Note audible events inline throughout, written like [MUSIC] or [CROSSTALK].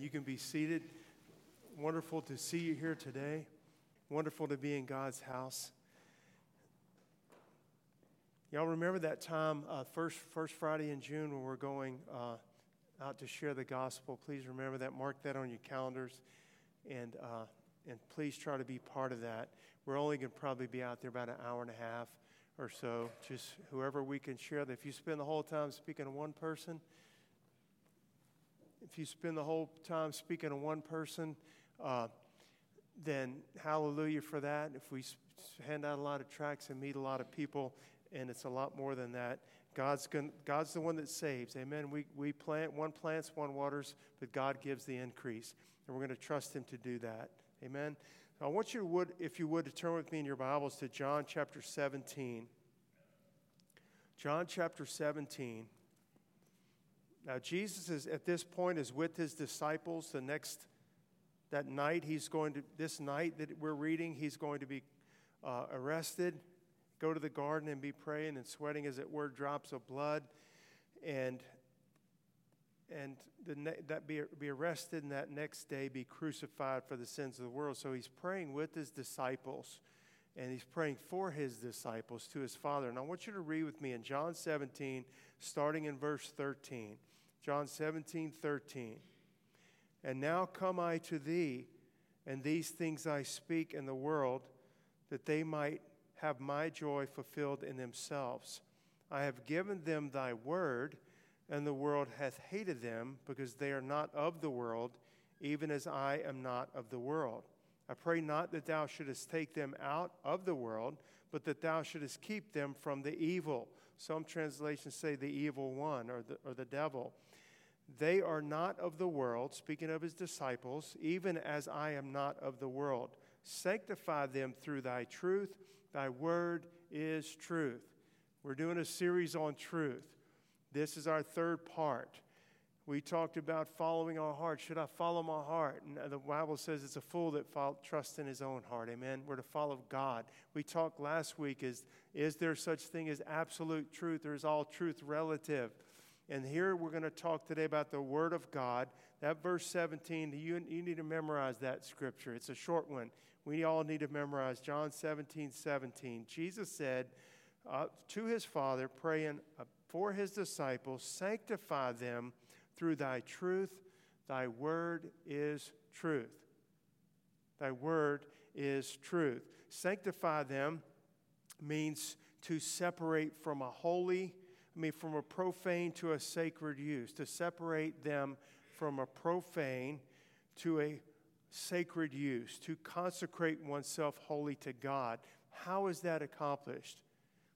You can be seated. Wonderful to see you here today. Wonderful to be in God's house. Y'all remember that time, uh, first, first Friday in June, when we're going uh, out to share the gospel? Please remember that. Mark that on your calendars. And, uh, and please try to be part of that. We're only going to probably be out there about an hour and a half or so. Just whoever we can share that. If you spend the whole time speaking to one person, if you spend the whole time speaking to one person, uh, then hallelujah for that. If we hand out a lot of tracts and meet a lot of people, and it's a lot more than that, God's, going God's the one that saves. Amen. We, we plant, one plants, one waters, but God gives the increase. And we're going to trust Him to do that. Amen. I want you to, would, if you would, to turn with me in your Bibles to John chapter 17. John chapter 17. Now, Jesus is at this point is with his disciples. The next, that night, he's going to, this night that we're reading, he's going to be uh, arrested, go to the garden and be praying and sweating, as it were, drops of blood, and and ne- that be, be arrested and that next day be crucified for the sins of the world. So he's praying with his disciples and he's praying for his disciples to his Father. And I want you to read with me in John 17, starting in verse 13. John 17, 13. And now come I to thee, and these things I speak in the world, that they might have my joy fulfilled in themselves. I have given them thy word, and the world hath hated them, because they are not of the world, even as I am not of the world. I pray not that thou shouldest take them out of the world, but that thou shouldest keep them from the evil. Some translations say the evil one or the, or the devil. They are not of the world, speaking of his disciples, even as I am not of the world. Sanctify them through thy truth. Thy word is truth. We're doing a series on truth. This is our third part. We talked about following our heart. Should I follow my heart? And uh, the Bible says it's a fool that trusts in his own heart. Amen. We're to follow God. We talked last week is is there such thing as absolute truth or is all truth relative? And here we're going to talk today about the Word of God. That verse 17, you, you need to memorize that scripture. It's a short one. We all need to memorize John 17, 17. Jesus said uh, to his Father, praying uh, for his disciples, sanctify them through thy truth. Thy word is truth. Thy word is truth. Sanctify them means to separate from a holy I mean, from a profane to a sacred use, to separate them from a profane to a sacred use, to consecrate oneself wholly to God. How is that accomplished?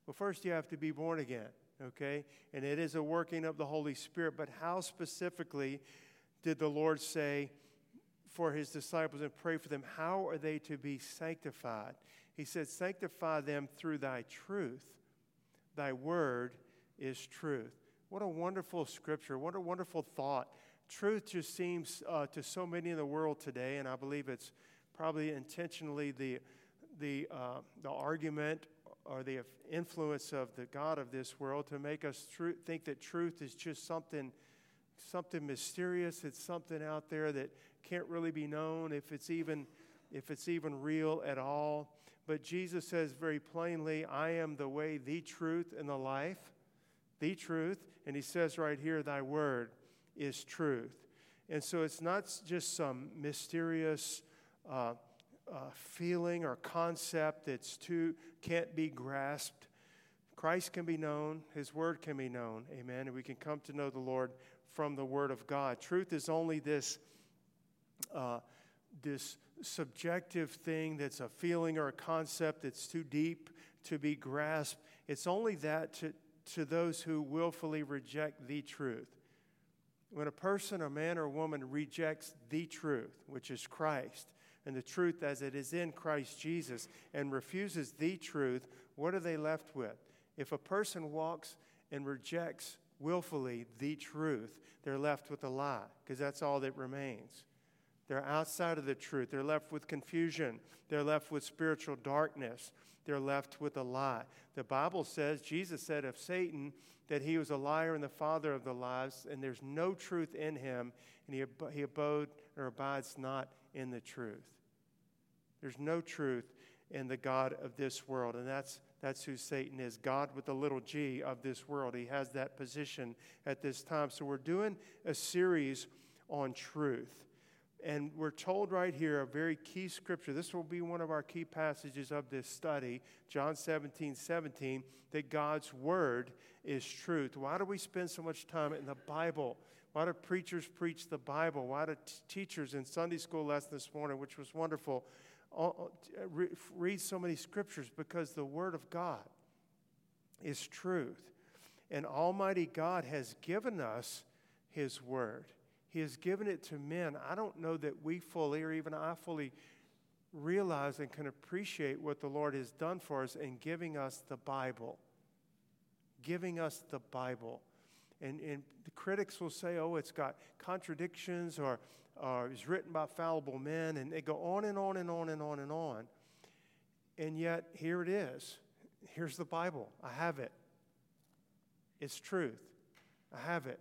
Well, first you have to be born again, okay? And it is a working of the Holy Spirit, but how specifically did the Lord say for his disciples and pray for them? How are they to be sanctified? He said, Sanctify them through thy truth. Thy word is truth. What a wonderful scripture. What a wonderful thought. Truth just seems uh, to so many in the world today, and I believe it's probably intentionally the, the, uh, the argument or the influence of the God of this world to make us tr- think that truth is just something, something mysterious. It's something out there that can't really be known if it's even, if it's even real at all. But Jesus says very plainly, I am the way, the truth, and the life the truth. And he says right here, Thy word is truth. And so it's not just some mysterious uh, uh, feeling or concept that's too, can't be grasped. Christ can be known, His Word can be known. Amen. And we can come to know the Lord from the Word of God. Truth is only this, uh, this subjective thing that's a feeling or a concept that's too deep to be grasped. It's only that to, to those who willfully reject the truth. When a person, a man or a woman, rejects the truth, which is Christ, and the truth as it is in Christ Jesus, and refuses the truth, what are they left with? If a person walks and rejects willfully the truth, they're left with a lie, because that's all that remains. They're outside of the truth. They're left with confusion. They're left with spiritual darkness. They're left with a lie. The Bible says, Jesus said of Satan that he was a liar and the father of the lies, and there's no truth in him, and he, ab- he abode or abides not in the truth. There's no truth in the God of this world, and that's, that's who Satan is God with the little g of this world. He has that position at this time. So we're doing a series on truth. And we're told right here a very key scripture. This will be one of our key passages of this study, John 17, 17, that God's word is truth. Why do we spend so much time in the Bible? Why do preachers preach the Bible? Why do t- teachers in Sunday school lesson this morning, which was wonderful, uh, uh, read so many scriptures? Because the word of God is truth. And Almighty God has given us his word. He has given it to men. I don't know that we fully, or even I fully, realize and can appreciate what the Lord has done for us in giving us the Bible. Giving us the Bible. And, and the critics will say, oh, it's got contradictions or, or it's written by fallible men. And they go on and on and on and on and on. And yet, here it is. Here's the Bible. I have it. It's truth. I have it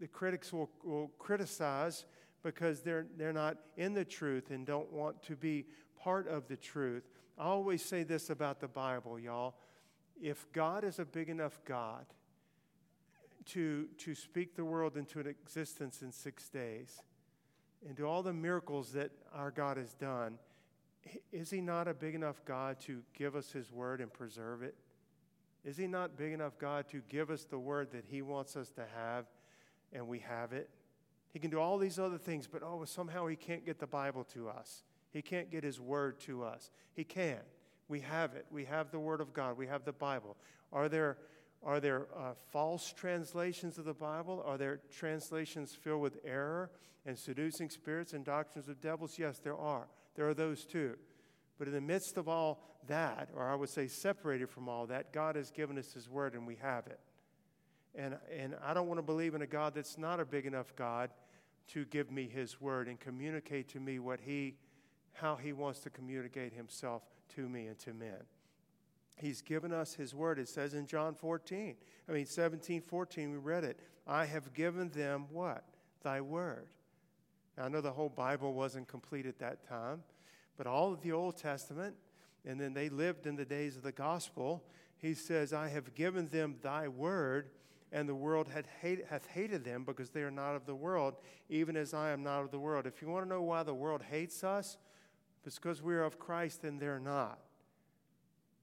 the critics will, will criticize because they're, they're not in the truth and don't want to be part of the truth. I always say this about the Bible, y'all. If God is a big enough God to, to speak the world into an existence in six days and do all the miracles that our God has done, is He not a big enough God to give us His word and preserve it? Is He not big enough God to give us the word that He wants us to have and we have it. He can do all these other things, but oh, somehow he can't get the Bible to us. He can't get his word to us. He can. We have it. We have the word of God. We have the Bible. Are there, are there uh, false translations of the Bible? Are there translations filled with error and seducing spirits and doctrines of devils? Yes, there are. There are those too. But in the midst of all that, or I would say separated from all that, God has given us his word and we have it. And, and I don't want to believe in a God that's not a big enough God to give me his word and communicate to me what he, how he wants to communicate himself to me and to men. He's given us his word. It says in John 14, I mean 17, 14, we read it. I have given them what? Thy word. Now, I know the whole Bible wasn't complete at that time, but all of the Old Testament, and then they lived in the days of the gospel. He says, I have given them thy word, and the world hate, hath hated them because they are not of the world, even as I am not of the world. If you want to know why the world hates us, it's because we are of Christ and they're not.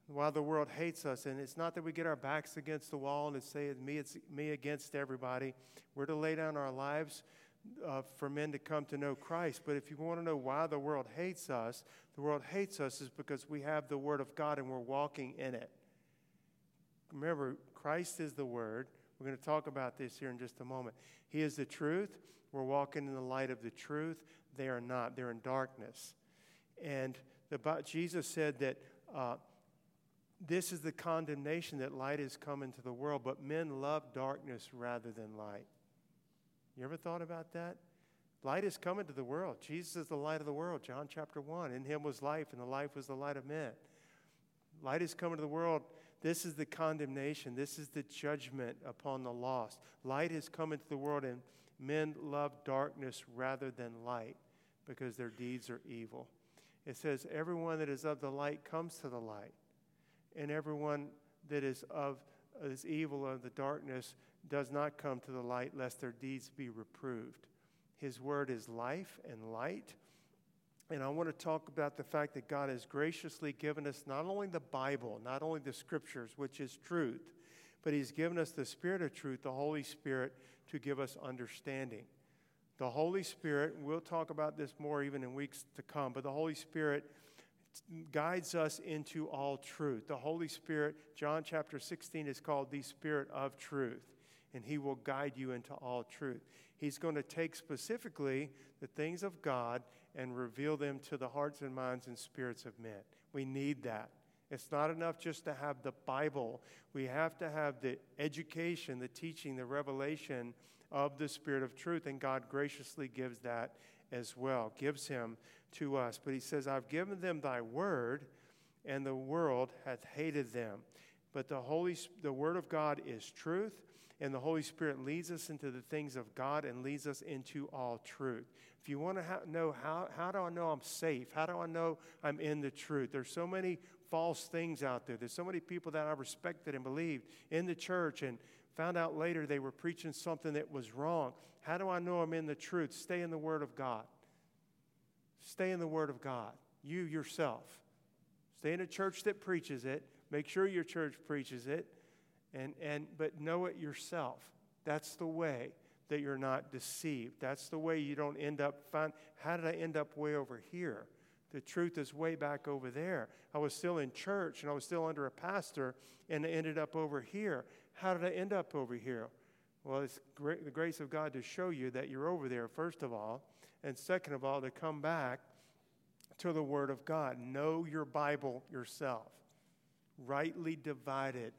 Why the world hates us, and it's not that we get our backs against the wall and say it's me, it's me against everybody. We're to lay down our lives uh, for men to come to know Christ. But if you want to know why the world hates us, the world hates us is because we have the Word of God and we're walking in it. Remember, Christ is the Word. We're going to talk about this here in just a moment. He is the truth. We're walking in the light of the truth. They are not, they're in darkness. And the, Jesus said that uh, this is the condemnation that light has come into the world, but men love darkness rather than light. You ever thought about that? Light is coming to the world. Jesus is the light of the world, John chapter 1. In him was life, and the life was the light of men. Light is coming to the world this is the condemnation. This is the judgment upon the lost. Light has come into the world, and men love darkness rather than light because their deeds are evil. It says, Everyone that is of the light comes to the light, and everyone that is of is evil of the darkness does not come to the light, lest their deeds be reproved. His word is life and light. And I want to talk about the fact that God has graciously given us not only the Bible, not only the scriptures, which is truth, but He's given us the Spirit of truth, the Holy Spirit, to give us understanding. The Holy Spirit, we'll talk about this more even in weeks to come, but the Holy Spirit guides us into all truth. The Holy Spirit, John chapter 16, is called the Spirit of truth, and He will guide you into all truth. He's going to take specifically the things of God and reveal them to the hearts and minds and spirits of men. We need that. It's not enough just to have the Bible. We have to have the education, the teaching, the revelation of the Spirit of truth, and God graciously gives that. as well, gives him to us. But he says, I've given them thy word, and the world hath hated them. But the Holy the word of God is truth, and the Holy Spirit leads us into the things of God and leads us into all truth. If you want to ha- know how, how do I know I'm safe? How do I know I'm in the truth? There's so many false things out there. There's so many people that I respected and believed in the church and found out later they were preaching something that was wrong. How do I know I'm in the truth? Stay in the Word of God. Stay in the Word of God. You yourself. Stay in a church that preaches it. Make sure your church preaches it. And, and, but know it yourself. That's the way that you're not deceived. That's the way you don't end up find how did I end up way over here? The truth is way back over there. I was still in church and I was still under a pastor and I ended up over here. How did I end up over here? Well, it's great, the grace of God to show you that you're over there, first of all, and second of all, to come back to the Word of God. Know your Bible yourself. Rightly divided.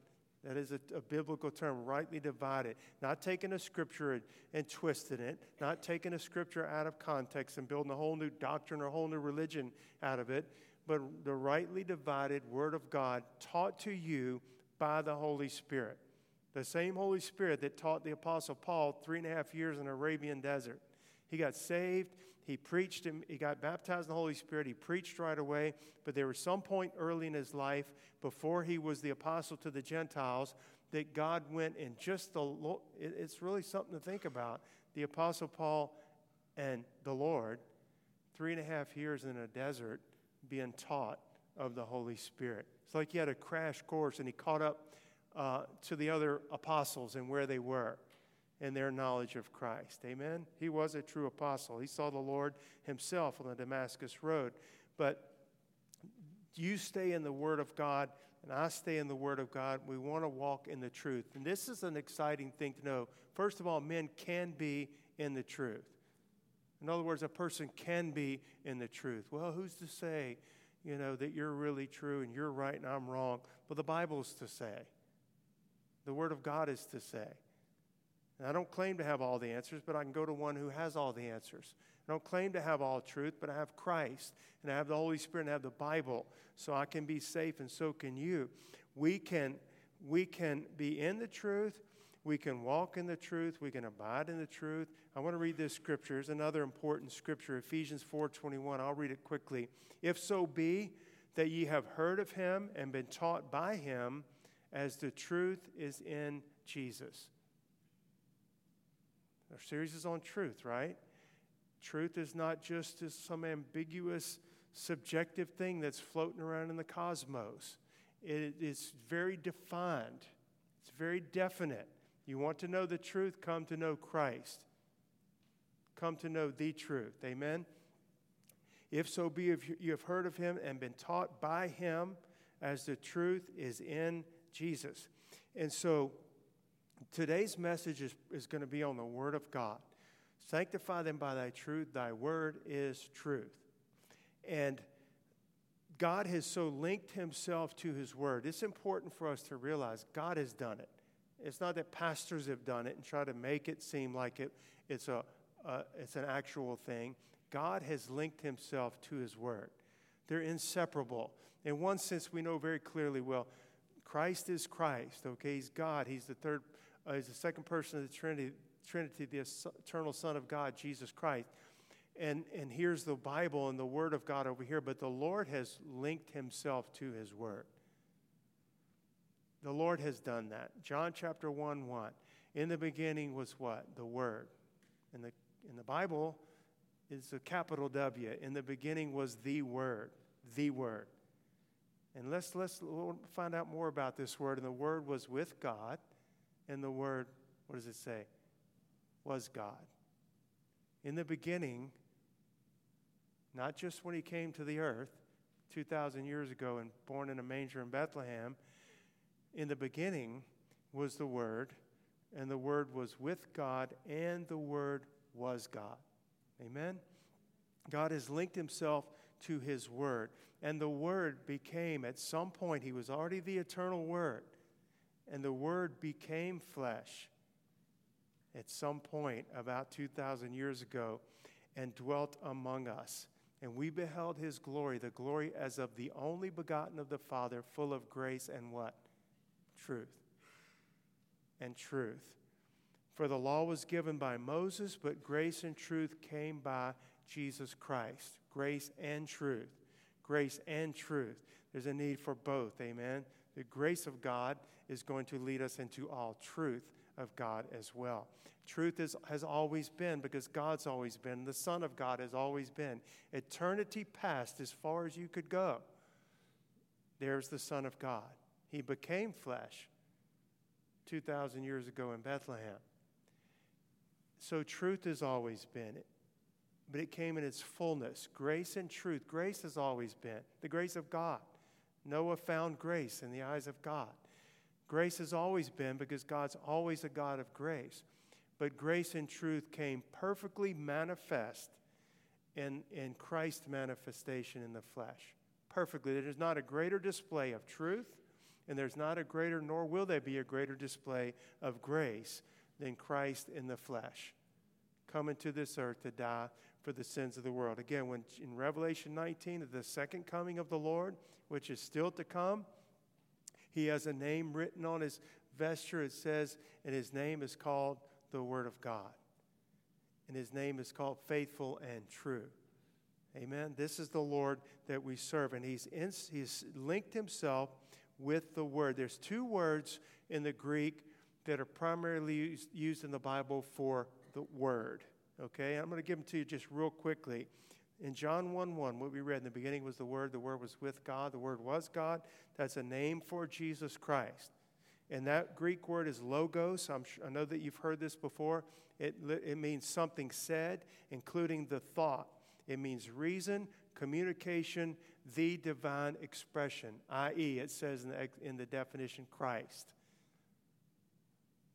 That is a, a, biblical term, rightly divided. Not taking a scripture and, and, twisting it, not taking a scripture out of context and building a whole new doctrine or a whole new religion out of it, but the rightly divided Word of God taught to you by the Holy Spirit. The same Holy Spirit that taught the Apostle Paul three and a half years in the Arabian desert. He got saved, he preached, him, he got baptized in the Holy Spirit, he preached right away, but there was some point early in his life before he was the apostle to the Gentiles that God went and just the it's really something to think about. The Apostle Paul and the Lord, three and a half years in a desert, being taught of the Holy Spirit. It's like he had a crash course and he caught up uh, to the other apostles and where they were in their knowledge of Christ. Amen? He was a true apostle. He saw the Lord himself on the Damascus Road. But you stay in the Word of God, and I stay in the Word of God. We want to walk in the truth. And this is an exciting thing to know. First of all, men can be in the truth. In other words, a person can be in the truth. Well, who's to say, you know, that you're really true and you're right and I'm wrong? Well, the Bible's to say. The Word of God is to say. And I don't claim to have all the answers, but I can go to one who has all the answers. I don't claim to have all truth, but I have Christ, and I have the Holy Spirit, and I have the Bible, so I can be safe, and so can you. We can, we can be in the truth, we can walk in the truth, we can abide in the truth. I want to read this scripture. It's another important scripture, Ephesians 4:21. I'll read it quickly. If so be that ye have heard of him and been taught by him, as the truth is in Jesus. Our series is on truth, right? Truth is not just some ambiguous, subjective thing that's floating around in the cosmos. It is very defined, it's very definite. You want to know the truth? Come to know Christ. Come to know the truth. Amen? If so be if you have heard of him and been taught by him, as the truth is in Jesus. And so today's message is, is going to be on the Word of God. Sanctify them by thy truth. Thy word is truth. And God has so linked himself to his word. It's important for us to realize God has done it. It's not that pastors have done it and try to make it seem like it, it's, a, it's an actual thing. God has linked himself to his word. They're inseparable. In one sense, we know very clearly well, Christ is Christ, okay? He's God. He's the third, uh, he's the second person of the Trinity, Trinity, the eternal Son of God, Jesus Christ. And, and here's the Bible and the Word of God over here, but the Lord has linked himself to his Word. The Lord has done that. John chapter 1 1. In the beginning was what? The Word. In the, in the Bible, it's a capital W. In the beginning was the Word. The Word. And let's, let's find out more about this word. And the word was with God, and the word, what does it say? Was God. In the beginning, not just when he came to the earth 2,000 years ago and born in a manger in Bethlehem, in the beginning was the Word, and the Word was with God, and the Word was God. Amen? God has linked himself to his word. And the word became, at some point, he was already the eternal word, and the word became flesh at some point about 2,000 years ago. and dwelt among us. And we beheld his glory, the glory as of the only begotten of the Father, full of grace and what? Truth. And truth. For the law was given by Moses, but grace and truth came by Jesus Christ. Grace and truth. Grace and truth. There's a need for both. Amen. The grace of God is going to lead us into all truth of God as well. Truth is, has always been because God's always been. The Son of God has always been. Eternity past, as far as you could go, there's the Son of God. He became flesh 2,000 years ago in Bethlehem. So truth has always been, but it came in its fullness. Grace and truth. Grace has always been the grace of God. Noah found grace in the eyes of God. Grace has always been because God's always a God of grace. But grace and truth came perfectly manifest in, in Christ's manifestation in the flesh. Perfectly. There's not a greater display of truth, and there's not a greater, nor will there be a greater display of grace than Christ in the flesh, coming to this earth to die for the sins of the world. Again, when in Revelation 19, of the second coming of the Lord, which is still to come, he has a name written on his vesture. It says, and his name is called the Word of God. And his name is called faithful and true. Amen. This is the Lord that we serve. And he's, in, he's linked himself with the Word. There's two words in the Greek that are primarily used, used in the Bible for the Word. Okay? I'm going to give them to you just real quickly. In John 1 1, what we read in the beginning was the Word, the Word was with God, the Word was God. That's a name for Jesus Christ. And that Greek word is logos. I know that you've heard this before. It, it means something said, including the thought. It means reason, communication, the divine expression, i.e., it says in the, in the definition Christ.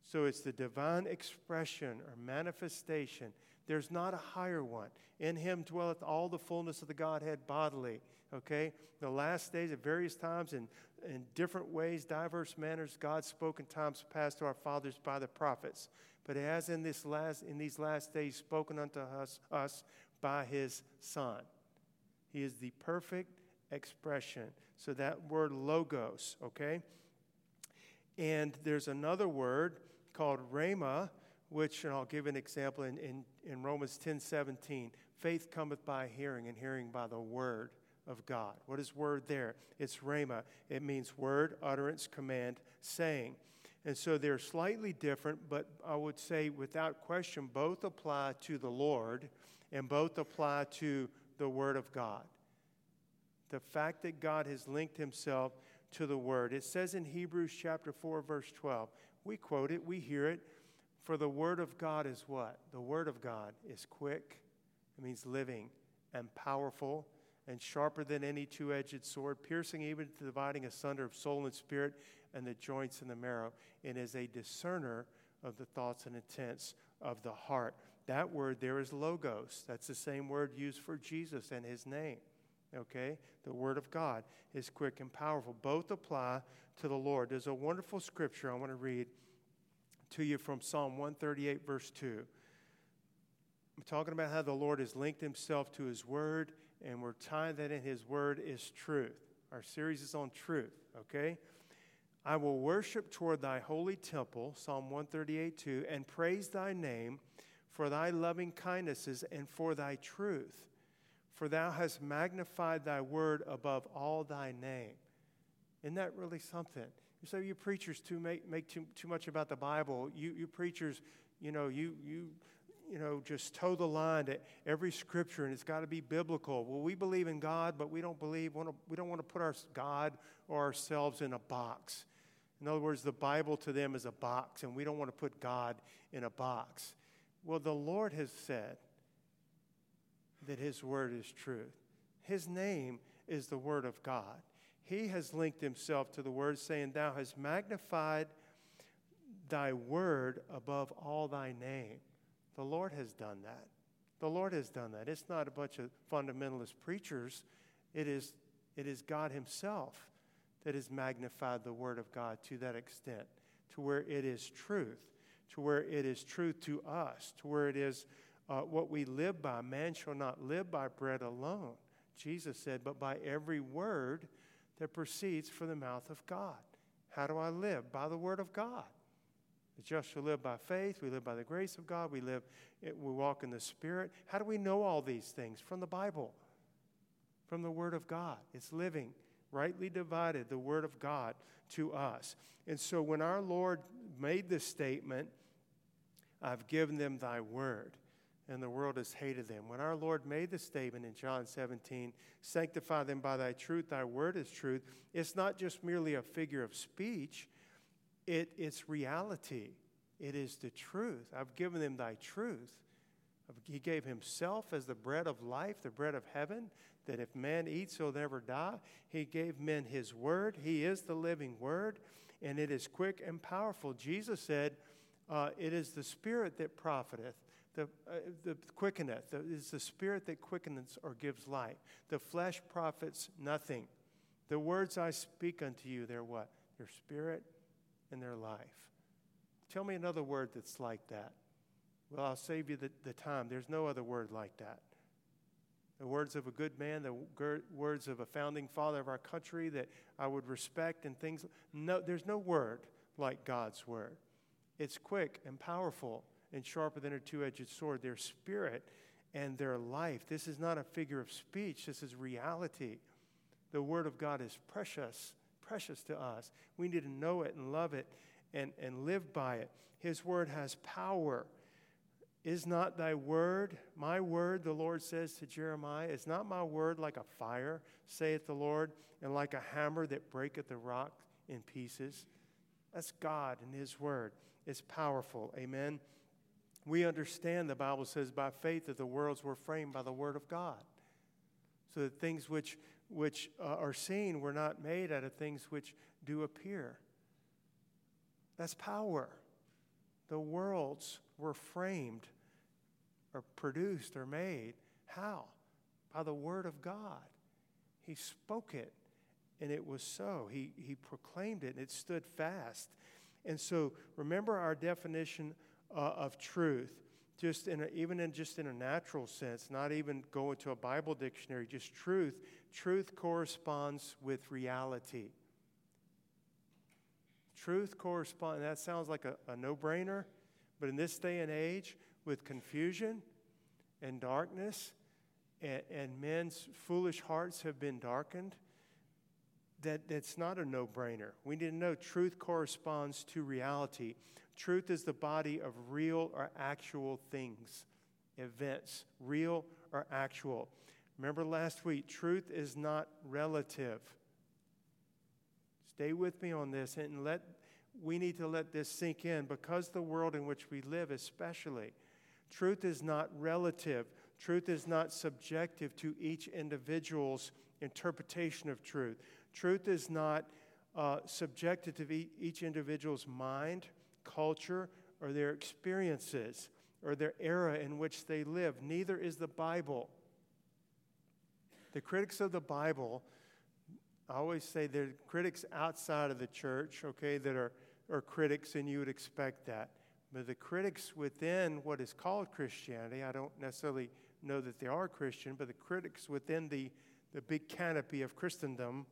So it's the divine expression or manifestation there's not a higher one. In him dwelleth all the fullness of the Godhead bodily. Okay? The last days, at various times, in, in different ways, diverse manners, God spoke in times past to our fathers by the prophets. But as in, this last, in these last days spoken unto us, us by his Son. He is the perfect expression. So that word logos, okay? And there's another word called rhema, which, and I'll give an example in, in, in Romans 10 17. Faith cometh by hearing, and hearing by the word of God. What is word there? It's rhema. It means word, utterance, command, saying. And so they're slightly different, but I would say without question, both apply to the Lord and both apply to the Word of God. The fact that God has linked Himself to the Word. It says in Hebrews chapter 4, verse 12. We quote it, we hear it. For the word of God is what? The word of God is quick, it means living, and powerful, and sharper than any two edged sword, piercing even to dividing asunder of soul and spirit and the joints and the marrow, and is a discerner of the thoughts and intents of the heart. That word there is logos. That's the same word used for Jesus and his name. Okay? The word of God is quick and powerful. Both apply to the Lord. There's a wonderful scripture I want to read to you from Psalm 138, verse 2. I'm talking about how the Lord has linked himself to his word, and we're tying that in his word is truth. Our series is on truth, okay? I will worship toward thy holy temple, Psalm 138, 2, and praise thy name for thy loving kindnesses and for thy truth. For thou hast magnified thy word above all thy name. Isn't that really something? You say you preachers too make, make too, too much about the Bible. You, you preachers, you know, you, you, you know, just toe the line to every scripture and it's got to be biblical. Well, we believe in God, but we don't believe, we don't want to put our God or ourselves in a box. In other words, the Bible to them is a box, and we don't want to put God in a box. Well, the Lord has said that His word is truth. His name is the Word of God he has linked himself to the word, saying, Thou hast magnified thy word above all thy name. The Lord has done that. The Lord has done that. It's not a bunch of fundamentalist preachers, it is, it is God Himself that has magnified the Word of God to that extent, to where it is truth, to where it is truth to us, to where it is uh, what we live by. Man shall not live by bread alone, Jesus said, but by every word that proceeds from the mouth of God. How do I live? By the word of God. The just shall live by faith. We live by the grace of God. We live, we walk in the Spirit. How do we know all these things? From the Bible, from the Word of God. It's living, rightly divided, the Word of God to us. And so when our Lord made this statement, I've given them thy word, and the world has hated them. When our Lord made the statement in John 17, sanctify them by thy truth, thy word is truth, it's not just merely a figure of speech, it, it's reality. It is the truth. I've given them thy truth. He gave himself as the bread of life, the bread of heaven, that if man eats, he'll never die. He gave men his word. He is the living word, and it is quick and powerful. Jesus said, uh, It is the spirit that profiteth, the, uh, the quickeneth. It is the spirit that quickeneth or gives life. The flesh profits nothing. The words I speak unto you, they're what? They're spirit in their life. Tell me another word that's like that. Well, I'll save you the, the time. There's no other word like that. The words of a good man, the words of a founding father of our country that I would respect and things. No, there's no word like God's word. It's quick and powerful and sharper than a two edged sword. They're spirit and they're life. This is not a figure of speech, this is reality. The word of God is precious precious to us. We need to know it and love it and, and live by it. His word has power. Is not thy word, my word, the Lord says to Jeremiah, is not my word like a fire, saith the Lord, and like a hammer that breaketh the rock in pieces? That's God and His word. It's powerful. Amen. We understand the Bible says by faith that the worlds were framed by the word of God. So that things which which uh, are seen were not made out of things which do appear. That's power. The worlds were framed or produced or made. How? By the Word of God. He spoke it, and it was so. He, he proclaimed it, and it stood fast. And so remember our definition uh, of truth just in a, even in just in a natural sense, not even going to a Bible dictionary, just truth. Truth corresponds with reality. Truth corresponds, that sounds like a, a no brainer, but in this day and age, with confusion and darkness, and, and men's foolish hearts have been darkened, that, that's not a no brainer. We need to know truth corresponds to reality. Truth is the body of real or actual things, events, real or actual. Remember last week, truth is not relative. Stay with me on this and let we need to let this sink in because the world in which we live especially truth is not relative. Truth is not subjective to each individual's interpretation of truth. Truth is not uh, subjected to each individual's mind culture, or their experiences, or their era in which they live. Neither is the Bible. The critics of the Bible, I always say they're critics outside of the church, okay, that are, are critics, and you would expect that. But the critics within what is called Christianity, I don't necessarily know that they are Christian, but the critics within the, the big canopy of Christendom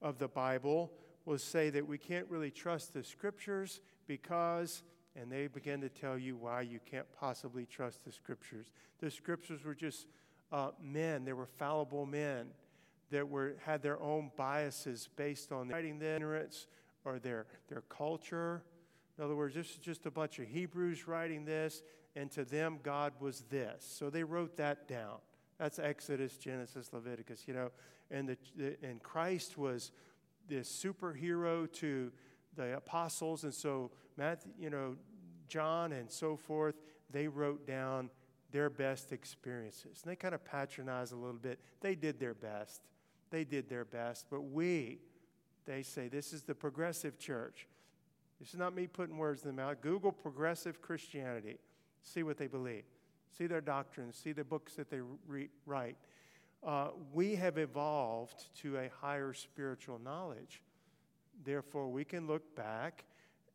of the Bible will say that we can't really trust the scriptures because, and they begin to tell you why you can't possibly trust the scriptures. The scriptures were just uh, men, they were fallible men that were, had their own biases based on their writing their ignorance or their, their culture. In other words, this is just a bunch of Hebrews writing this, and to them, God was this. So they wrote that down. That's Exodus, Genesis, Leviticus, you know. And, the and Christ was this superhero to the apostles, and so Matthew, you know, John and so forth, they wrote down their best experiences. And they kind of patronized a little bit. They did their best. They did their best. But we, they say, this is the progressive church. This is not me putting words in the mouth. Google progressive Christianity. See what they believe. See their doctrines. See the books that they re- write. Uh, we have evolved to a higher spiritual knowledge. Therefore, we can look back,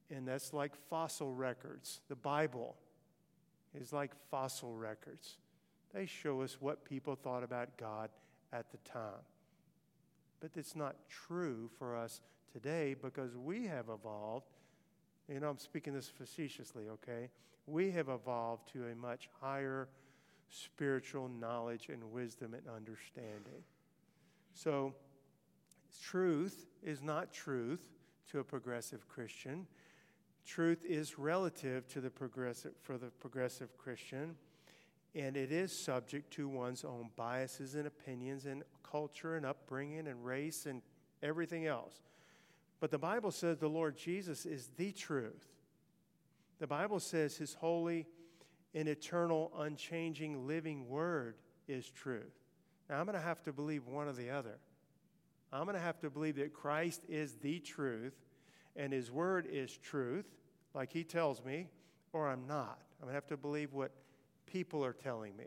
and that's like fossil records, the Bible. is like fossil records. They show us what people thought about God at the time. But it's not true for us today because we have evolved. You know, I'm speaking this facetiously, okay? We have evolved to a much higher spiritual knowledge and wisdom and understanding. So, truth is not truth to a progressive Christian. Truth is relative to the progressive for the progressive Christian, and it is subject to one's own biases and opinions and culture and upbringing and race and everything else. But the Bible says the Lord Jesus is the truth. The Bible says his holy and eternal, unchanging, living word is truth. Now, I'm going to have to believe one or the other. I'm going to have to believe that Christ is the truth and his word is truth, like he tells me, or I'm not. I'm going to have to believe what people are telling me.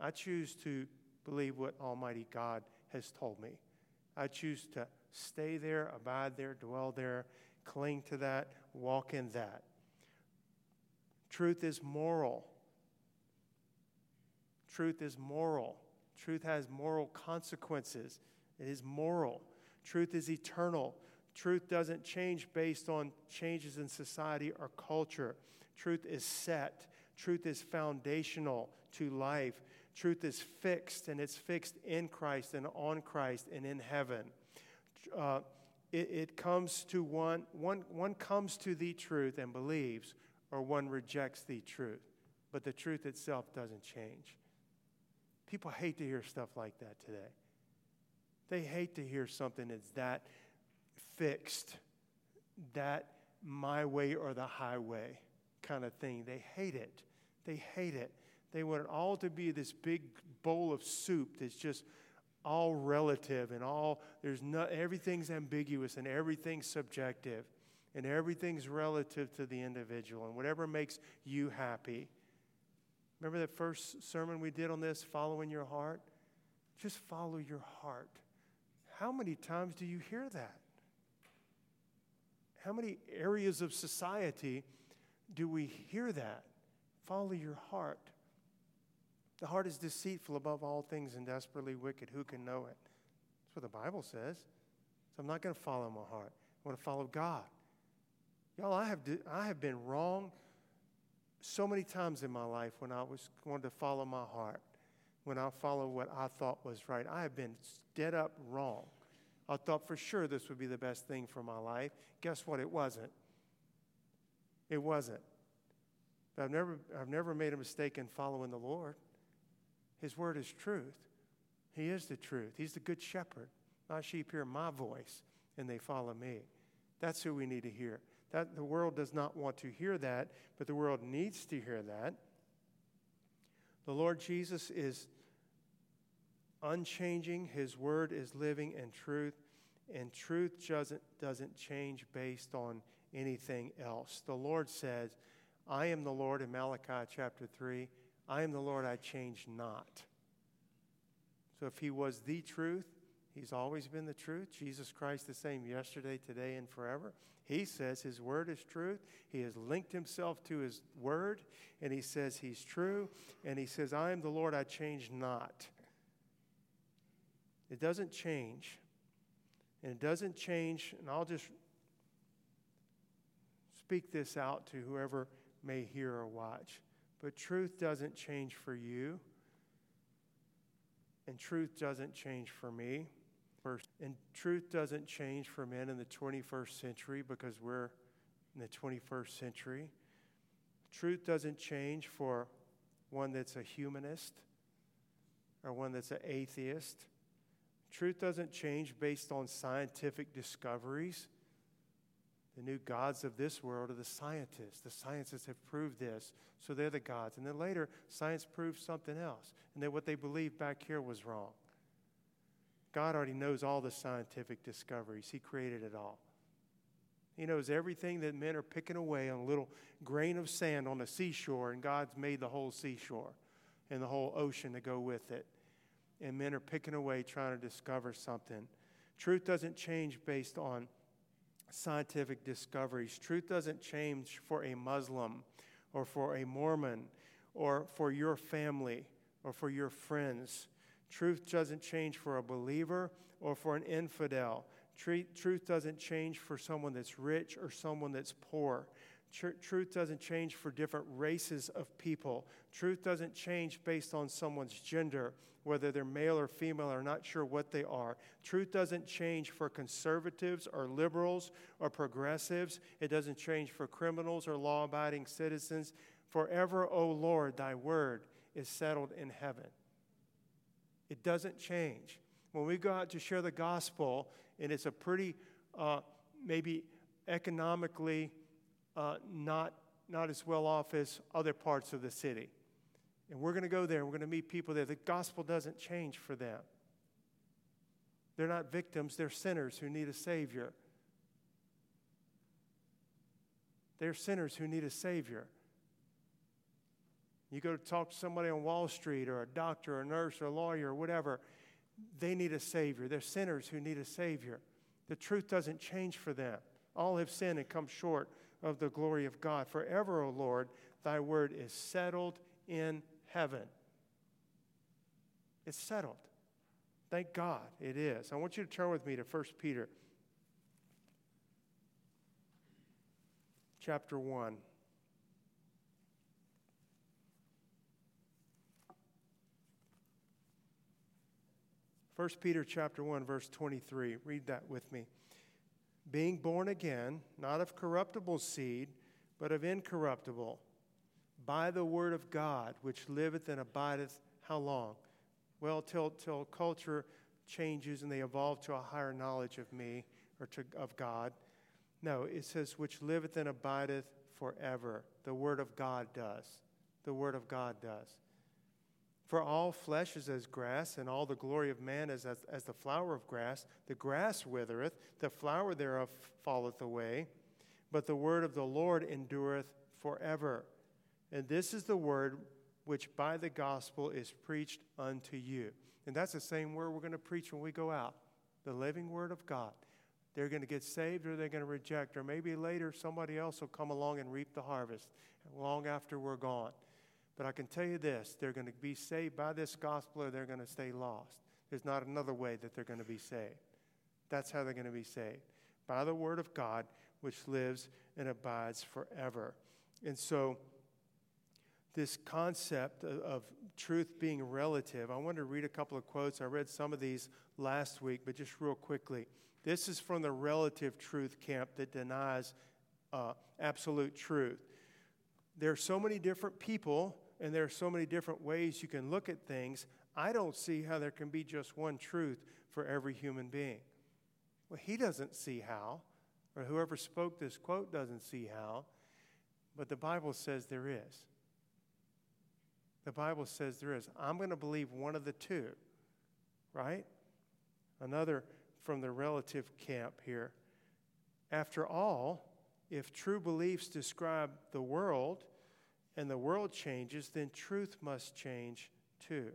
I choose to believe what Almighty God has told me. I choose to stay there, abide there, dwell there, cling to that, walk in that. Truth is moral. Truth is moral. Truth has moral consequences. It is moral. Truth is eternal. Truth doesn't change based on changes in society or culture. Truth is set. Truth is foundational to life. Truth is fixed, and it's fixed in Christ and on Christ and in heaven. Uh, it, it comes to one, one, one comes to the truth and believes, or one rejects the truth. But the truth itself doesn't change. People hate to hear stuff like that today. They hate to hear something that's that fixed, that my way or the highway kind of thing. They hate it. They hate it. They want it all to be this big bowl of soup that's just all relative and all there's not everything's ambiguous and everything's subjective and everything's relative to the individual and whatever makes you happy. Remember that first sermon we did on this, following your heart? Just follow your heart. How many times do you hear that? How many areas of society do we hear that? Follow your heart. The heart is deceitful above all things and desperately wicked. Who can know it? That's what the Bible says. So I'm not going to follow my heart. I want to follow God. Y'all, I have, I have been wrong so many times in my life when I was going to follow my heart, when I followed what I thought was right. I have been dead up wrong. I thought for sure this would be the best thing for my life. Guess what? It wasn't. It wasn't. But I've never, I've never made a mistake in following the Lord. His word is truth. He is the truth. He's the good shepherd. My sheep hear my voice and they follow me. That's who we need to hear. That the world does not want to hear that, but the world needs to hear that. The Lord Jesus is unchanging. His word is living and truth, and truth doesn't, doesn't change based on anything else. The Lord says, I am the Lord in Malachi chapter 3. I am the Lord, I change not. So if he was the truth, he's always been the truth. Jesus Christ, the same yesterday, today, and forever. He says his word is truth. He has linked himself to his word, and he says he's true. And he says, I am the Lord, I change not. It doesn't change. And it doesn't change, and I'll just speak this out to whoever may hear or watch. But truth doesn't change for you, and truth doesn't change for me. And truth doesn't change for men in the 21st century because we're in the 21st century. Truth doesn't change for one that's a humanist or one that's an atheist. Truth doesn't change based on scientific discoveries. The new gods of this world are the scientists. The scientists have proved this, so they're the gods. And then later, science proves something else, and that what they believed back here was wrong. God already knows all the scientific discoveries, He created it all. He knows everything that men are picking away on a little grain of sand on the seashore, and God's made the whole seashore and the whole ocean to go with it. And men are picking away trying to discover something. Truth doesn't change based on scientific discoveries. Truth doesn't change for a Muslim or for a Mormon. or for your family or for your friends. Truth doesn't change for a believer or for an infidel. Truth doesn't change for someone that's rich or someone that's poor. Truth doesn't change for different races of people. Truth doesn't change based on someone's gender, whether they're male or female or not sure what they are. Truth doesn't change for conservatives or liberals or progressives. It doesn't change for criminals or law abiding citizens. Forever, O Lord, thy word is settled in heaven. It doesn't change. When we go out to share the gospel, and it's a pretty, uh, maybe economically uh, not, not as well off as other parts of the city. And we're going to go there, we're going to meet people there. The gospel doesn't change for them. They're not victims, they're sinners who need a Savior. They're sinners who need a Savior. You go to talk to somebody on Wall Street or a doctor or a nurse or a lawyer or whatever, they need a Savior. They're sinners who need a Savior. The truth doesn't change for them. All have sinned and come short of the glory of God. Forever, O Lord, thy word is settled in heaven. It's settled. Thank God it is. I want you to turn with me to 1 Peter chapter 1. First Peter chapter 1 verse 23. Read that with me being born again, not of corruptible seed, but of incorruptible, by the word of God, which liveth and abideth how long? Well, till, till culture changes and they evolve to a higher knowledge of me or to, of God. No, it says, which liveth and abideth forever. The word of God does. The word of God does. For all flesh is as grass, and all the glory of man is as, as the flower of grass. The grass withereth, the flower thereof falleth away, but the word of the Lord endureth forever. And this is the word which by the gospel is preached unto you. And that's the same word we're going to preach when we go out the living word of God. They're going to get saved or they're going to reject, or maybe later somebody else will come along and reap the harvest long after we're gone. But I can tell you this they're going to be saved by this gospel or they're going to stay lost. There's not another way that they're going to be saved. That's how they're going to be saved by the word of God, which lives and abides forever. And so, this concept of, of truth being relative, I want to read a couple of quotes. I read some of these last week, but just real quickly. This is from the relative truth camp that denies uh, absolute truth. There are so many different people and there are so many different ways you can look at things, I don't see how there can be just one truth for every human being. Well, he doesn't see how, or whoever spoke this quote doesn't see how, but the Bible says there is. The Bible says there is. I'm going to believe one of the two, right? Another from the relative camp here. After all, if true beliefs describe the world, and the world changes, then truth must change too.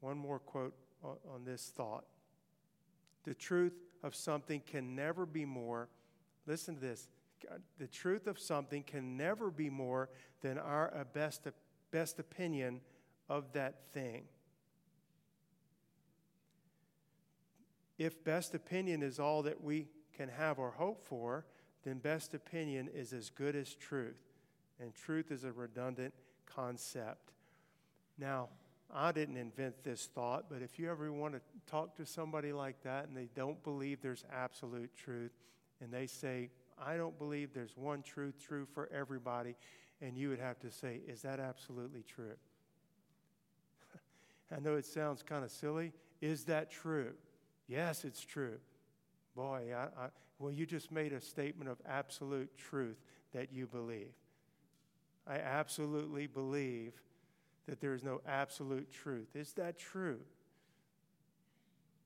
One more quote on, this thought. The truth of something can never be more, listen to this, the truth of something can never be more than our uh, best, best opinion of that thing. If best opinion is all that we can have or hope for, then best opinion is as good as truth. And truth is a redundant concept. Now, I didn't invent this thought, but if you ever want to talk to somebody like that and they don't believe there's absolute truth, and they say, I don't believe there's one truth true for everybody, and you would have to say, Is that absolutely true? [LAUGHS] I know it sounds kind of silly. Is that true? Yes, it's true. Boy, I, I, well, you just made a statement of absolute truth that you believe. I absolutely believe that there is no absolute truth. Is that true?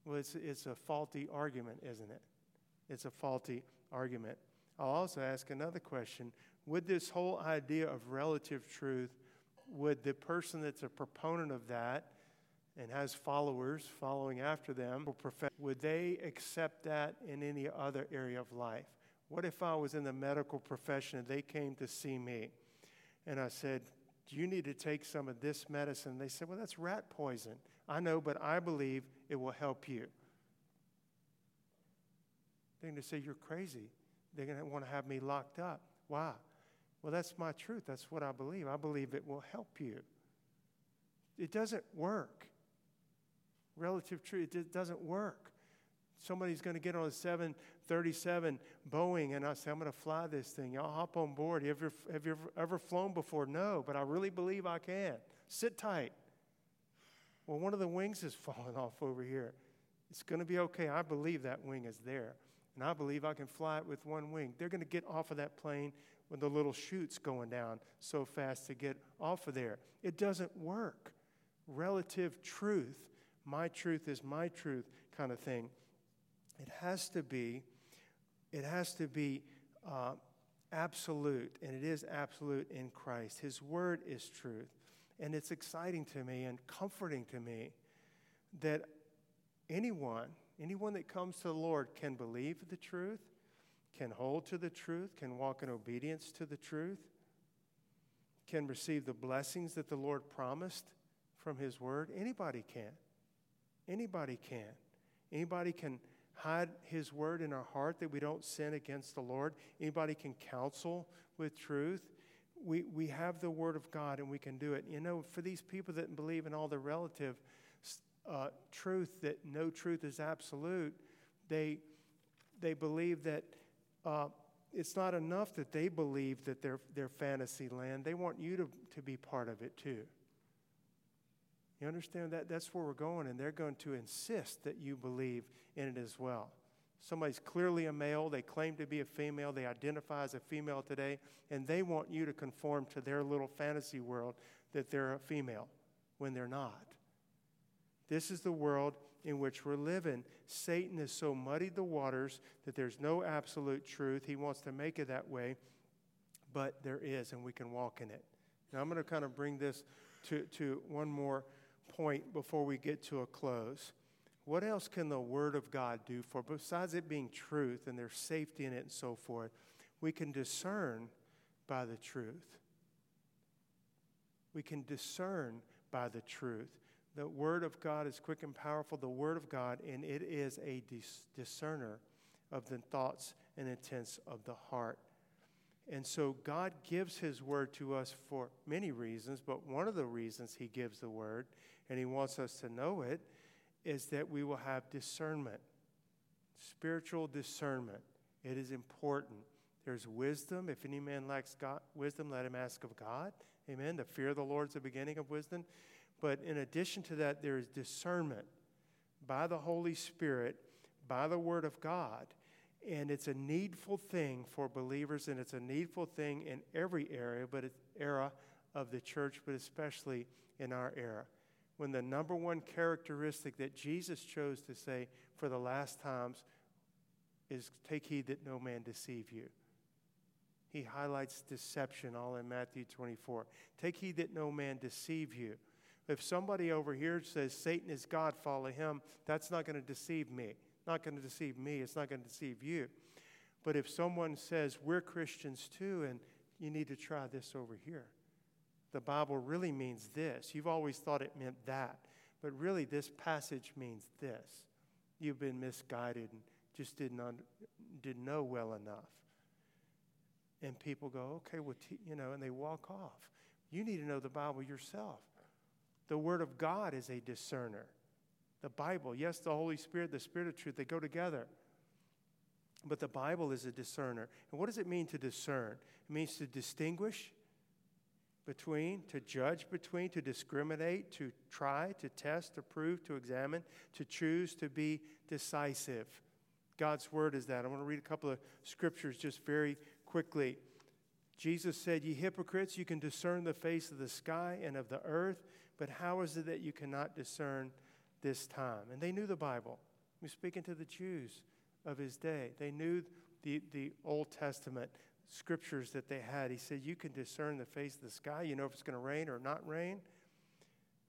Well, it's, it's a faulty argument, isn't it? It's a faulty argument. I'll also ask another question. Would this whole idea of relative truth, would the person that's a proponent of that and has followers following after them, would they accept that in any other area of life? What if I was in the medical profession and they came to see me And I said, Do you need to take some of this medicine? They said, Well, that's rat poison. I know, but I believe it will help you. They're going to say, You're crazy. They're going to want to have me locked up. Why? Well, that's my truth. That's what I believe. I believe it will help you. It doesn't work. Relative truth, it doesn't work. Somebody's going to get on a 737 Boeing, and I say, I'm going to fly this thing. Y'all hop on board. Have you, ever, have you ever, ever flown before? No, but I really believe I can. Sit tight. Well, one of the wings is [LAUGHS] falling off over here. It's going to be okay. I believe that wing is there. And I believe I can fly it with one wing. They're going to get off of that plane when the little chute's going down so fast to get off of there. It doesn't work. Relative truth, my truth is my truth kind of thing. It has to be, it has to be uh, absolute, and it is absolute in Christ. His word is truth. And it's exciting to me and comforting to me that anyone, anyone that comes to the Lord can believe the truth, can hold to the truth, can walk in obedience to the truth, can receive the blessings that the Lord promised from His Word. Anybody can. Anybody can. Anybody can hide His Word in our heart that we don't sin against the Lord. Anybody can counsel with truth. We, we have the Word of God and we can do it. You know, for these people that believe in all the relative uh, truth that no truth is absolute, they, they believe that uh, it's not enough that they believe that they're, they're fantasy land. They want you to, to be part of it too. You understand that? That's where we're going, and they're going to insist that you believe in it as well. Somebody's clearly a male, they claim to be a female, they identify as a female today, and they want you to conform to their little fantasy world that they're a female when they're not. This is the world in which we're living. Satan has so muddied the waters that there's no absolute truth. He wants to make it that way, but there is, and we can walk in it. Now, I'm going to kind of bring this to, to one more point before we get to a close. What else can the Word of God do for, besides it being truth and there's safety in it and so forth? We can discern by the truth. We can discern by the truth. The Word of God is quick and powerful, the Word of God, and it is a dis- discerner of the thoughts and intents of the heart. And so God gives His Word to us for many reasons, but one of the reasons He gives the Word, and He wants us to know it, is that we will have discernment, spiritual discernment. It is important. There's wisdom. If any man lacks God, wisdom, let him ask of God. Amen. The fear of the Lord is the beginning of wisdom. But in addition to that, there is discernment by the Holy Spirit, by the Word of God. And it's a needful thing for believers, and it's a needful thing in every area, but era of the church, but especially in our era. When the number one characteristic that Jesus chose to say for the last times is take heed that no man deceive you. He highlights deception all in Matthew 24. Take heed that no man deceive you. If somebody over here says Satan is God, follow him, that's not going to deceive me. Not going to deceive me. It's not going to deceive you. But if someone says we're Christians too, and you need to try this over here, the Bible really means this. You've always thought it meant that. But really, this passage means this. You've been misguided and just didn't, un- didn't know well enough. And people go, okay, well, you know, and they walk off. You need to know the Bible yourself. The Word of God is a discerner. The Bible, yes, the Holy Spirit, the Spirit of truth, they go together. But the Bible is a discerner. And what does it mean to discern? It means to distinguish between, to judge between, to discriminate, to try, to test, to prove, to examine, to choose, to be decisive. God's word is that. I want to read a couple of scriptures just very quickly. Jesus said, Ye hypocrites, you can discern the face of the sky and of the earth, but how is it that you cannot discern this time? And they knew the Bible. He was speaking to the Jews of his day. They knew the, the Old Testament scriptures that they had. He said, You can discern the face of the sky. You know if it's going to rain or not rain.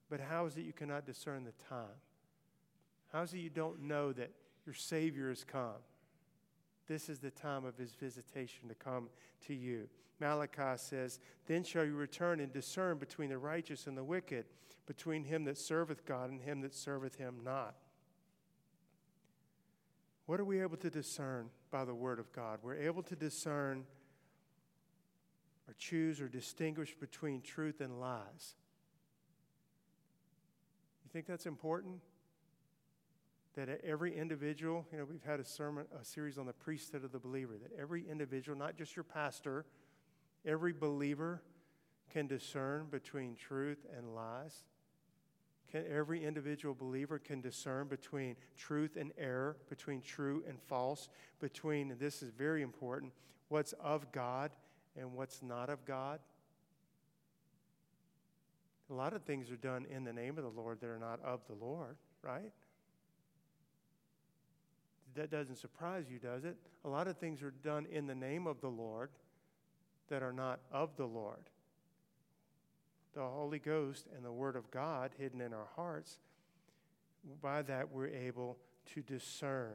But how is it you cannot discern the time? How is it you don't know that your Savior has come? This is the time of his visitation to come to you. Malachi says, Then shall you return and discern between the righteous and the wicked, between him that serveth God and him that serveth him not. What are we able to discern by the Word of God? We're able to discern or choose or distinguish between truth and lies. You think that's important? That every individual, you know, we've had a sermon, a series on the priesthood of the believer, that every individual, not just your pastor, every believer can discern between truth and lies. Can, every individual believer can discern between truth and error, between true and false, between, and this is very important, what's of God and what's not of God. A lot of things are done in the name of the Lord that are not of the Lord, right? That doesn't surprise you, does it? A lot of things are done in the name of the Lord that are not of the Lord the Holy Ghost and the Word of God hidden in our hearts, by that we're able to discern.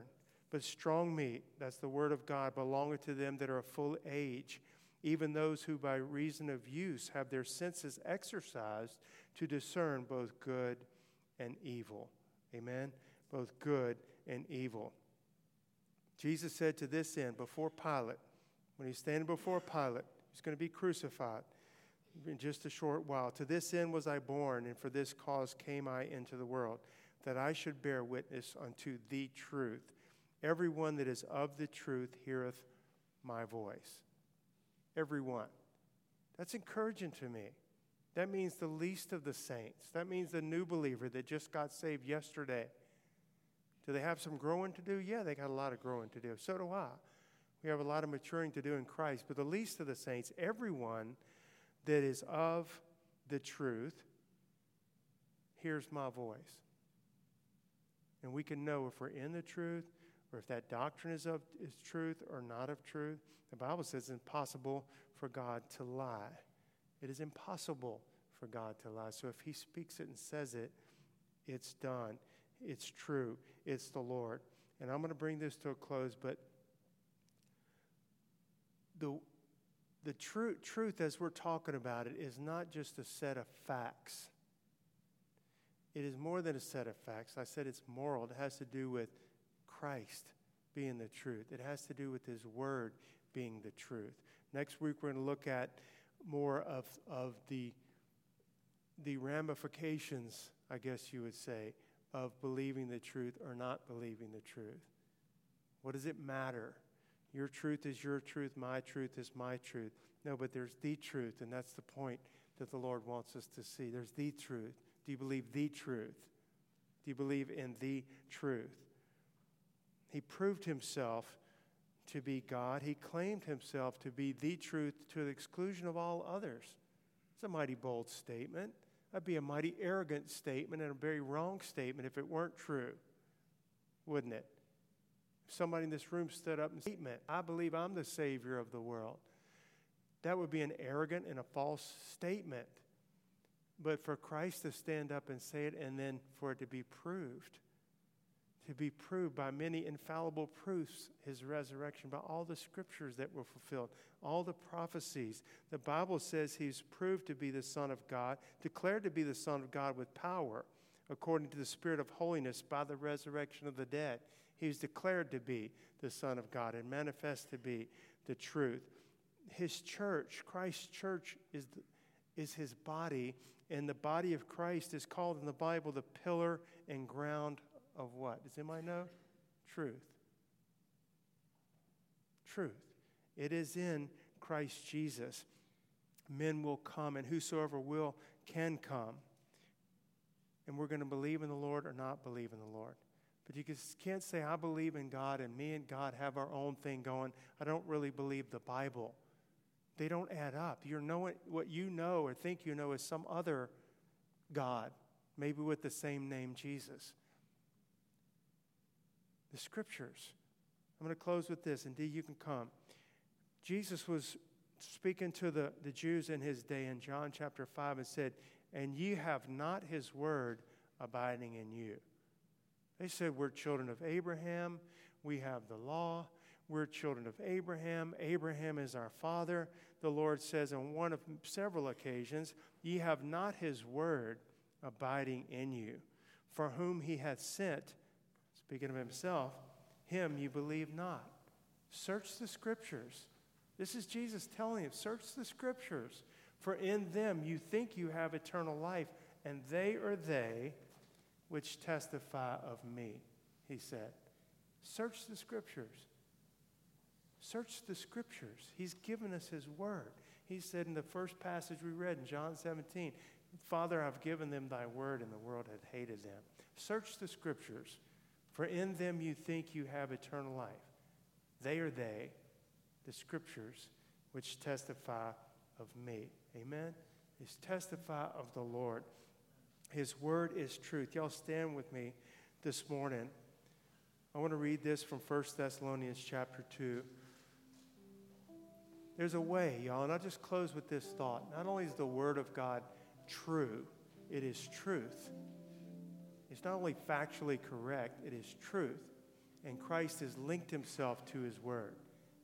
But strong meat, that's the Word of God, belongeth to them that are of full age, even those who by reason of use have their senses exercised to discern both good and evil. Amen? Both good and evil. Jesus said to this end before Pilate, when he's standing before Pilate, he's going to be crucified in just a short while. To this end was I born, and for this cause came I into the world, that I should bear witness unto the truth. Everyone that is of the truth heareth my voice. Everyone. That's encouraging to me. That means the least of the saints. That means the new believer that just got saved yesterday. Do they have some growing to do? Yeah, they got a lot of growing to do. So do I. We have a lot of maturing to do in Christ. But the least of the saints, everyone that is of the truth hears my voice. And we can know if we're in the truth or if that doctrine is of is truth or not of truth. The Bible says it's impossible for God to lie. It is impossible for God to lie. So if he speaks it and says it, it's done. It's true. It's the Lord. And I'm going to bring this to a close, but the the tru- truth, as we're talking about it, is not just a set of facts. It is more than a set of facts. I said it's moral. It has to do with Christ being the truth, it has to do with His Word being the truth. Next week, we're going to look at more of, of the, the ramifications, I guess you would say, of believing the truth or not believing the truth. What does it matter? Your truth is your truth, my truth is my truth. No, but there's the truth, and that's the point that the Lord wants us to see. There's the truth. Do you believe the truth? Do you believe in the truth? He proved himself to be God. He claimed himself to be the truth to the exclusion of all others. It's a mighty bold statement. That'd be a mighty arrogant statement and a very wrong statement if it weren't true, wouldn't it? If somebody in this room stood up and statement, I believe I'm the Savior of the world. That would be an arrogant and a false statement. But for Christ to stand up and say it and then for it to be proved, to be proved by many infallible proofs, his resurrection, by all the scriptures that were fulfilled, all the prophecies. The Bible says he's proved to be the Son of God, declared to be the Son of God with power, according to the Spirit of holiness by the resurrection of the dead. He was declared to be the Son of God and manifest to be the truth. His church, Christ's church, is, the, is his body, and the body of Christ is called in the Bible the pillar and ground of what? Does anybody know? Truth. Truth. It is in Christ Jesus. Men will come, and whosoever will can come. And we're going to believe in the Lord or not believe in the Lord. But you can't say, I believe in God and me and God have our own thing going. I don't really believe the Bible. They don't add up. You're knowing what you know or think you know is some other God, maybe with the same name, Jesus. The scriptures. I'm going to close with this. Indeed, you can come. Jesus was speaking to the, the Jews in his day in John chapter 5 and said, And ye have not his word abiding in you. They said, We're children of Abraham. We have the law. We're children of Abraham. Abraham is our father. The Lord says on one of several occasions, Ye have not his word abiding in you, for whom he hath sent, speaking of himself, him you believe not. Search the scriptures. This is Jesus telling him, Search the scriptures, for in them you think you have eternal life, and they are they which testify of me, he said. Search the scriptures. Search the scriptures. He's given us his word. He said in the first passage we read in John 17, Father, I've given them thy word, and the world hath hated them. Search the scriptures, for in them you think you have eternal life. They are they, the scriptures, which testify of me. Amen? Is testify of the Lord. His word is truth. Y'all stand with me this morning. I want to read this from 1 Thessalonians chapter 2. There's a way, y'all, and I'll just close with this thought. Not only is the word of God true, it is truth. It's not only factually correct, it is truth. And Christ has linked himself to his word.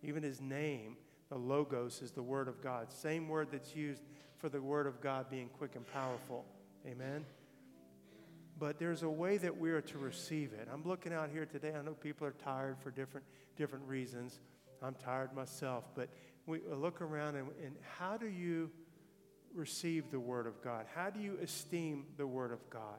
Even his name, the Logos, is the word of God. Same word that's used for the word of God being quick and powerful. Amen? But there's a way that we are to receive it. I'm looking out here today. I know people are tired for different, different reasons. I'm tired myself. But we uh, look around and, and how do you receive the Word of God? How do you esteem the Word of God?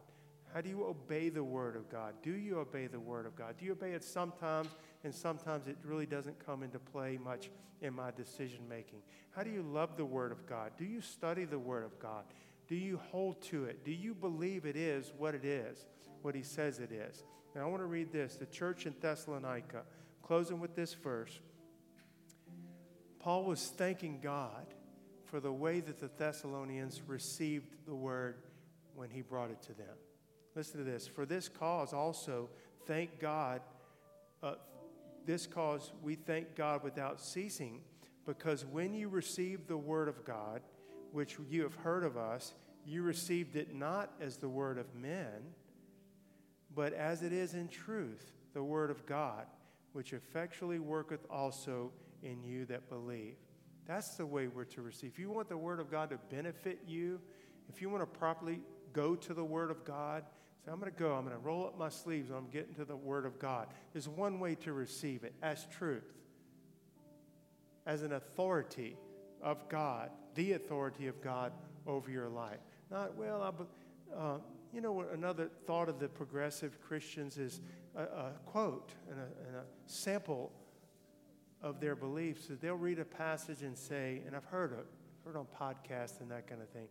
How do you obey the Word of God? Do you obey the Word of God? Do you obey it sometimes, and sometimes it really doesn't come into play much in my decision making? How do you love the Word of God? Do you study the Word of God? Do you hold to it? Do you believe it is what it is, what He says it is? Now, I want to read this the church in Thessalonica, closing with this verse. Paul was thanking God for the way that the Thessalonians received the word when he brought it to them. Listen to this. For this cause also, thank God. Uh, this cause we thank God without ceasing, because when you received the word of God, which you have heard of us, you received it not as the word of men, but as it is in truth, the word of God, which effectually worketh also in you that believe. That's the way we're to receive. If you want the Word of God to benefit you, if you want to properly go to the Word of God, I'm going to go, I'm going to roll up my sleeves, and I'm getting to the Word of God. There's one way to receive it as truth, as an authority of God, the authority of God over your life. Not, well, I, uh, you know, another thought of the progressive Christians is a, a quote and a, and a sample of their beliefs is they'll read a passage and say, and I've heard it, heard on podcasts and that kind of thing,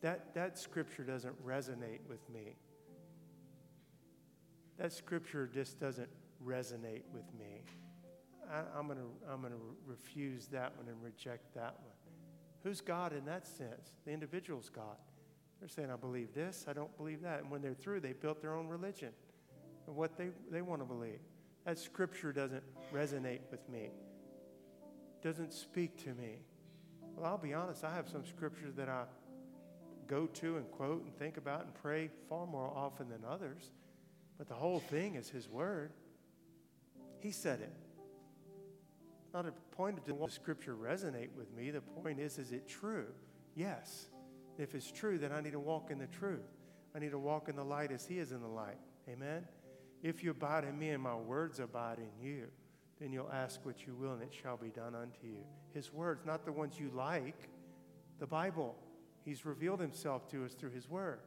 that, that scripture doesn't resonate with me. That scripture just doesn't resonate with me. I, am going to I'm going to refuse that one and reject that one. Who's God in that sense? The individual's God. They're saying, I believe this, I don't believe that. And when they're through, they built their own religion of what they, they want to believe. That scripture doesn't resonate with me, doesn't speak to me. Well, I'll be honest, I have some scriptures that I go to and quote and think about and pray far more often than others. But the whole thing is His Word. He said it. Not a point of the scripture resonate with me. The point is, is it true? Yes. If it's true, then I need to walk in the truth. I need to walk in the light as He is in the light. Amen? If you abide in me and my words abide in you, then you'll ask what you will and it shall be done unto you. His words, not the ones you like, the Bible. He's revealed himself to us through his word.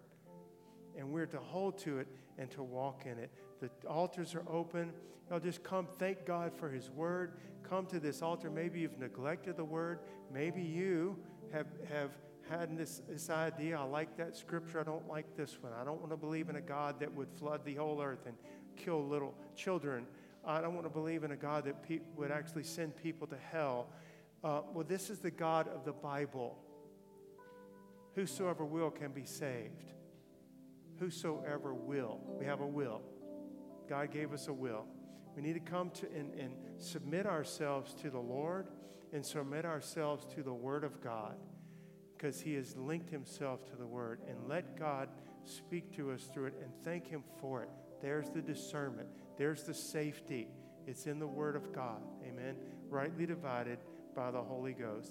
And we're to hold to it and to walk in it. The altars are open. Y'all just come, thank God for his word. Come to this altar. Maybe you've neglected the word. Maybe you have, have had this, this idea I like that scripture, I don't like this one. I don't want to believe in a God that would flood the whole earth and kill little children. I don't want to believe in a God that pe- would actually send people to hell. Uh, well, this is the God of the Bible. Whosoever will can be saved. Whosoever will. We have a will. God gave us a will. We need to come to and, and submit ourselves to the Lord and submit ourselves to the Word of God because He has linked Himself to the Word. And let God speak to us through it and thank Him for it. There's the discernment, there's the safety. It's in the Word of God. Amen. Amen. Rightly divided by the Holy Ghost.